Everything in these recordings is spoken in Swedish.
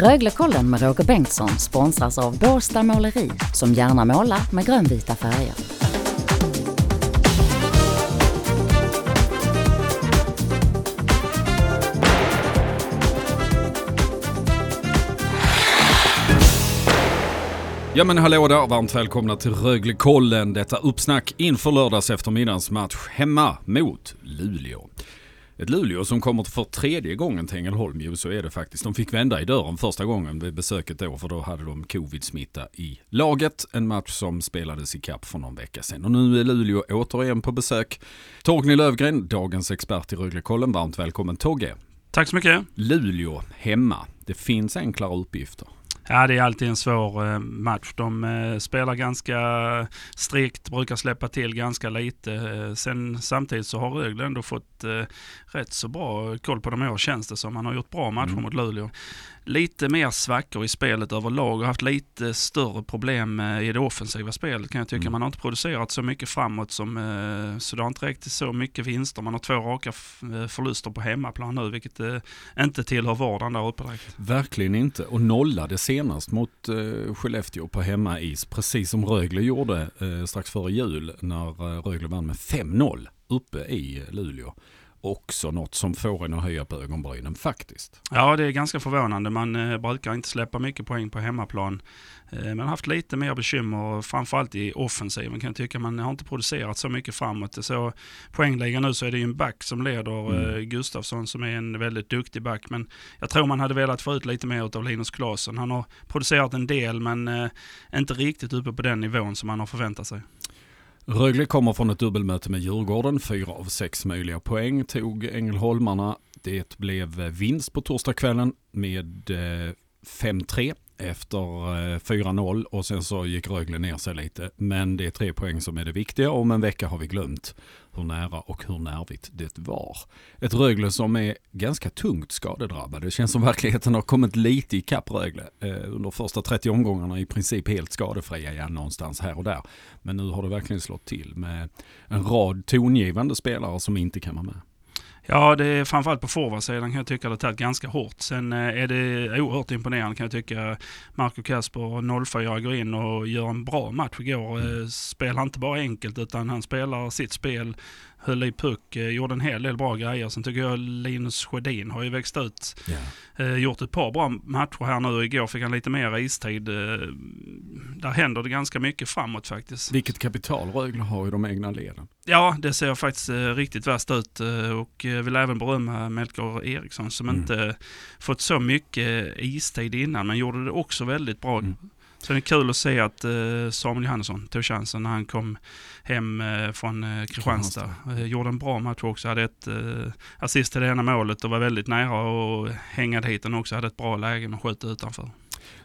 Röglekollen med Roger Bengtsson sponsras av Båstad Måleri som gärna målar med grönvita färger. Ja men hallå där, varmt välkomna till Röglekollen. Detta uppsnack inför lördags eftermiddagens match hemma mot Luleå. Ett Luleå som kommer för tredje gången till Ängelholm, jo så är det faktiskt. De fick vända i dörren första gången vid besöket då, för då hade de covid-smitta i laget. En match som spelades i kapp för någon vecka sedan. Och nu är Luleå återigen på besök. Torgny Lövgren, dagens expert i Röglekollen, varmt välkommen Togge. Tack så mycket. Luleå hemma. Det finns enklare uppgifter. Ja, det är alltid en svår eh, match. De eh, spelar ganska strikt, brukar släppa till ganska lite. Eh, sen samtidigt så har Rögle ändå fått rätt så bra koll på dem i år känns det som. Man har gjort bra matcher mm. mot Luleå lite mer svackor i spelet överlag och haft lite större problem i det offensiva spelet kan jag tycka. Mm. Man har inte producerat så mycket framåt som, så det har inte räckt så mycket vinster. Man har två raka förluster på hemmaplan nu, vilket inte tillhör vardagen där uppe direkt. Verkligen inte, och nollade senast mot eh, Skellefteå på hemmais, precis som Rögle gjorde eh, strax före jul när eh, Rögle vann med 5-0 uppe i Luleå också något som får en att höja på ögonbrynen faktiskt. Ja, det är ganska förvånande. Man eh, brukar inte släppa mycket poäng på hemmaplan. Eh, man har haft lite mer bekymmer, framförallt i offensiven kan jag tycka. Man har inte producerat så mycket framåt. Så poängligan nu så är det ju en back som leder, mm. eh, Gustafsson, som är en väldigt duktig back. Men jag tror man hade velat få ut lite mer av Linus Klasen. Han har producerat en del, men eh, inte riktigt uppe på den nivån som man har förväntat sig. Rögle kommer från ett dubbelmöte med Djurgården. Fyra av sex möjliga poäng tog Ängelholmarna. Det blev vinst på torsdagskvällen med eh, 5-3 efter eh, 4-0 och sen så gick Rögle ner sig lite. Men det är tre poäng som är det viktiga. Om en vecka har vi glömt hur nära och hur nervigt det var. Ett Rögle som är ganska tungt skadedrabbade. Det känns som verkligheten har kommit lite i kapp Rögle. Eh, under första 30 omgångarna i princip helt skadefria igen någonstans här och där. Men nu har det verkligen slått till med en rad tongivande spelare som inte kan vara med. Ja, det är framförallt på forwardsidan kan jag tycka det har tagit ganska hårt. Sen eh, är det oerhört imponerande kan jag tycka. Marco Kasper, 04 går in och gör en bra match igår. Mm. Spelar inte bara enkelt utan han spelar sitt spel höll i puck, eh, gjorde en hel del bra grejer. Sen tycker jag Linus Sjödin har ju växt ut. Yeah. gjort ett par bra matcher här nu. Igår fick han lite mer istid. Eh, där händer det ganska mycket framåt faktiskt. Vilket kapital Rögle har i de egna leden. Ja, det ser faktiskt riktigt värst ut och vill även berömma Melker Eriksson som mm. inte fått så mycket istid innan men gjorde det också väldigt bra. Mm. Så det är kul att se att eh, Samuel Johannesson tog chansen när han kom hem eh, från eh, Kristianstad. Gjorde en bra match också, hade ett assist till det ena målet och var väldigt nära och hänga dit den också. Hade ett bra läge men sköt utanför.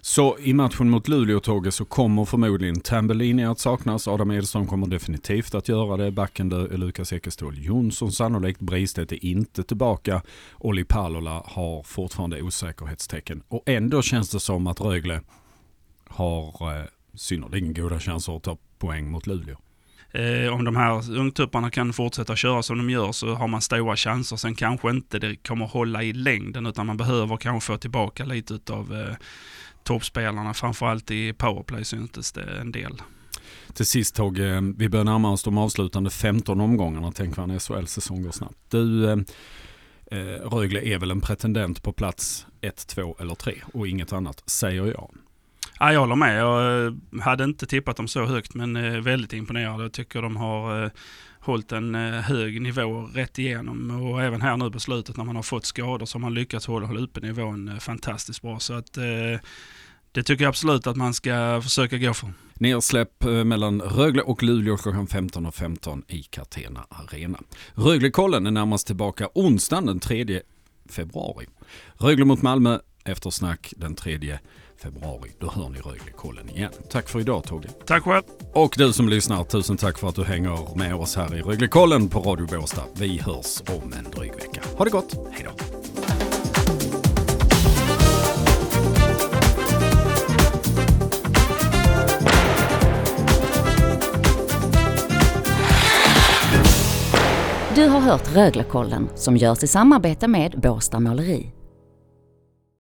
Så i matchen mot Luleå-Tåge så kommer förmodligen Tambellini att saknas. Adam Edström kommer definitivt att göra det. Backen är Lukas Ekeståhl Jonsson sannolikt. Bristedt är inte tillbaka. Olli Palola har fortfarande osäkerhetstecken. Och ändå känns det som att Rögle har eh, synnerligen goda chanser att ta poäng mot Luleå. Eh, om de här ungtupparna kan fortsätta köra som de gör så har man stora chanser. Sen kanske inte det kommer hålla i längden utan man behöver kanske få tillbaka lite av eh, toppspelarna. Framförallt i powerplay syntes det en del. Till sist Togge, vi börjar närma oss de avslutande 15 omgångarna. Tänk vad en SHL-säsong går snabbt. Du, eh, eh, Rögle är väl en pretendent på plats 1, 2 eller 3 och inget annat, säger jag. Ja, jag håller med. Jag eh, hade inte tippat dem så högt men eh, väldigt imponerad. Jag tycker de har eh, hållit en hög nivå rätt igenom och även här nu på slutet när man har fått skador så har man lyckats hålla, hålla uppe nivån fantastiskt bra. Så att det tycker jag absolut att man ska försöka gå för. Nersläpp mellan Rögle och Luleå klockan 15.15 15 i Catena Arena. Röglekollen är närmast tillbaka onsdagen den 3 februari. Rögle mot Malmö, eftersnack den 3 februari. Då hör ni Röglekollen igen. Tack för idag Togge. Tack själv. Och du som lyssnar, tusen tack för att du hänger med oss här i Röglekollen på Radio Båstad. Vi hörs om en dryg vecka. Ha det gott, hej då. Du har hört Röglekollen som görs i samarbete med Båstad Måleri.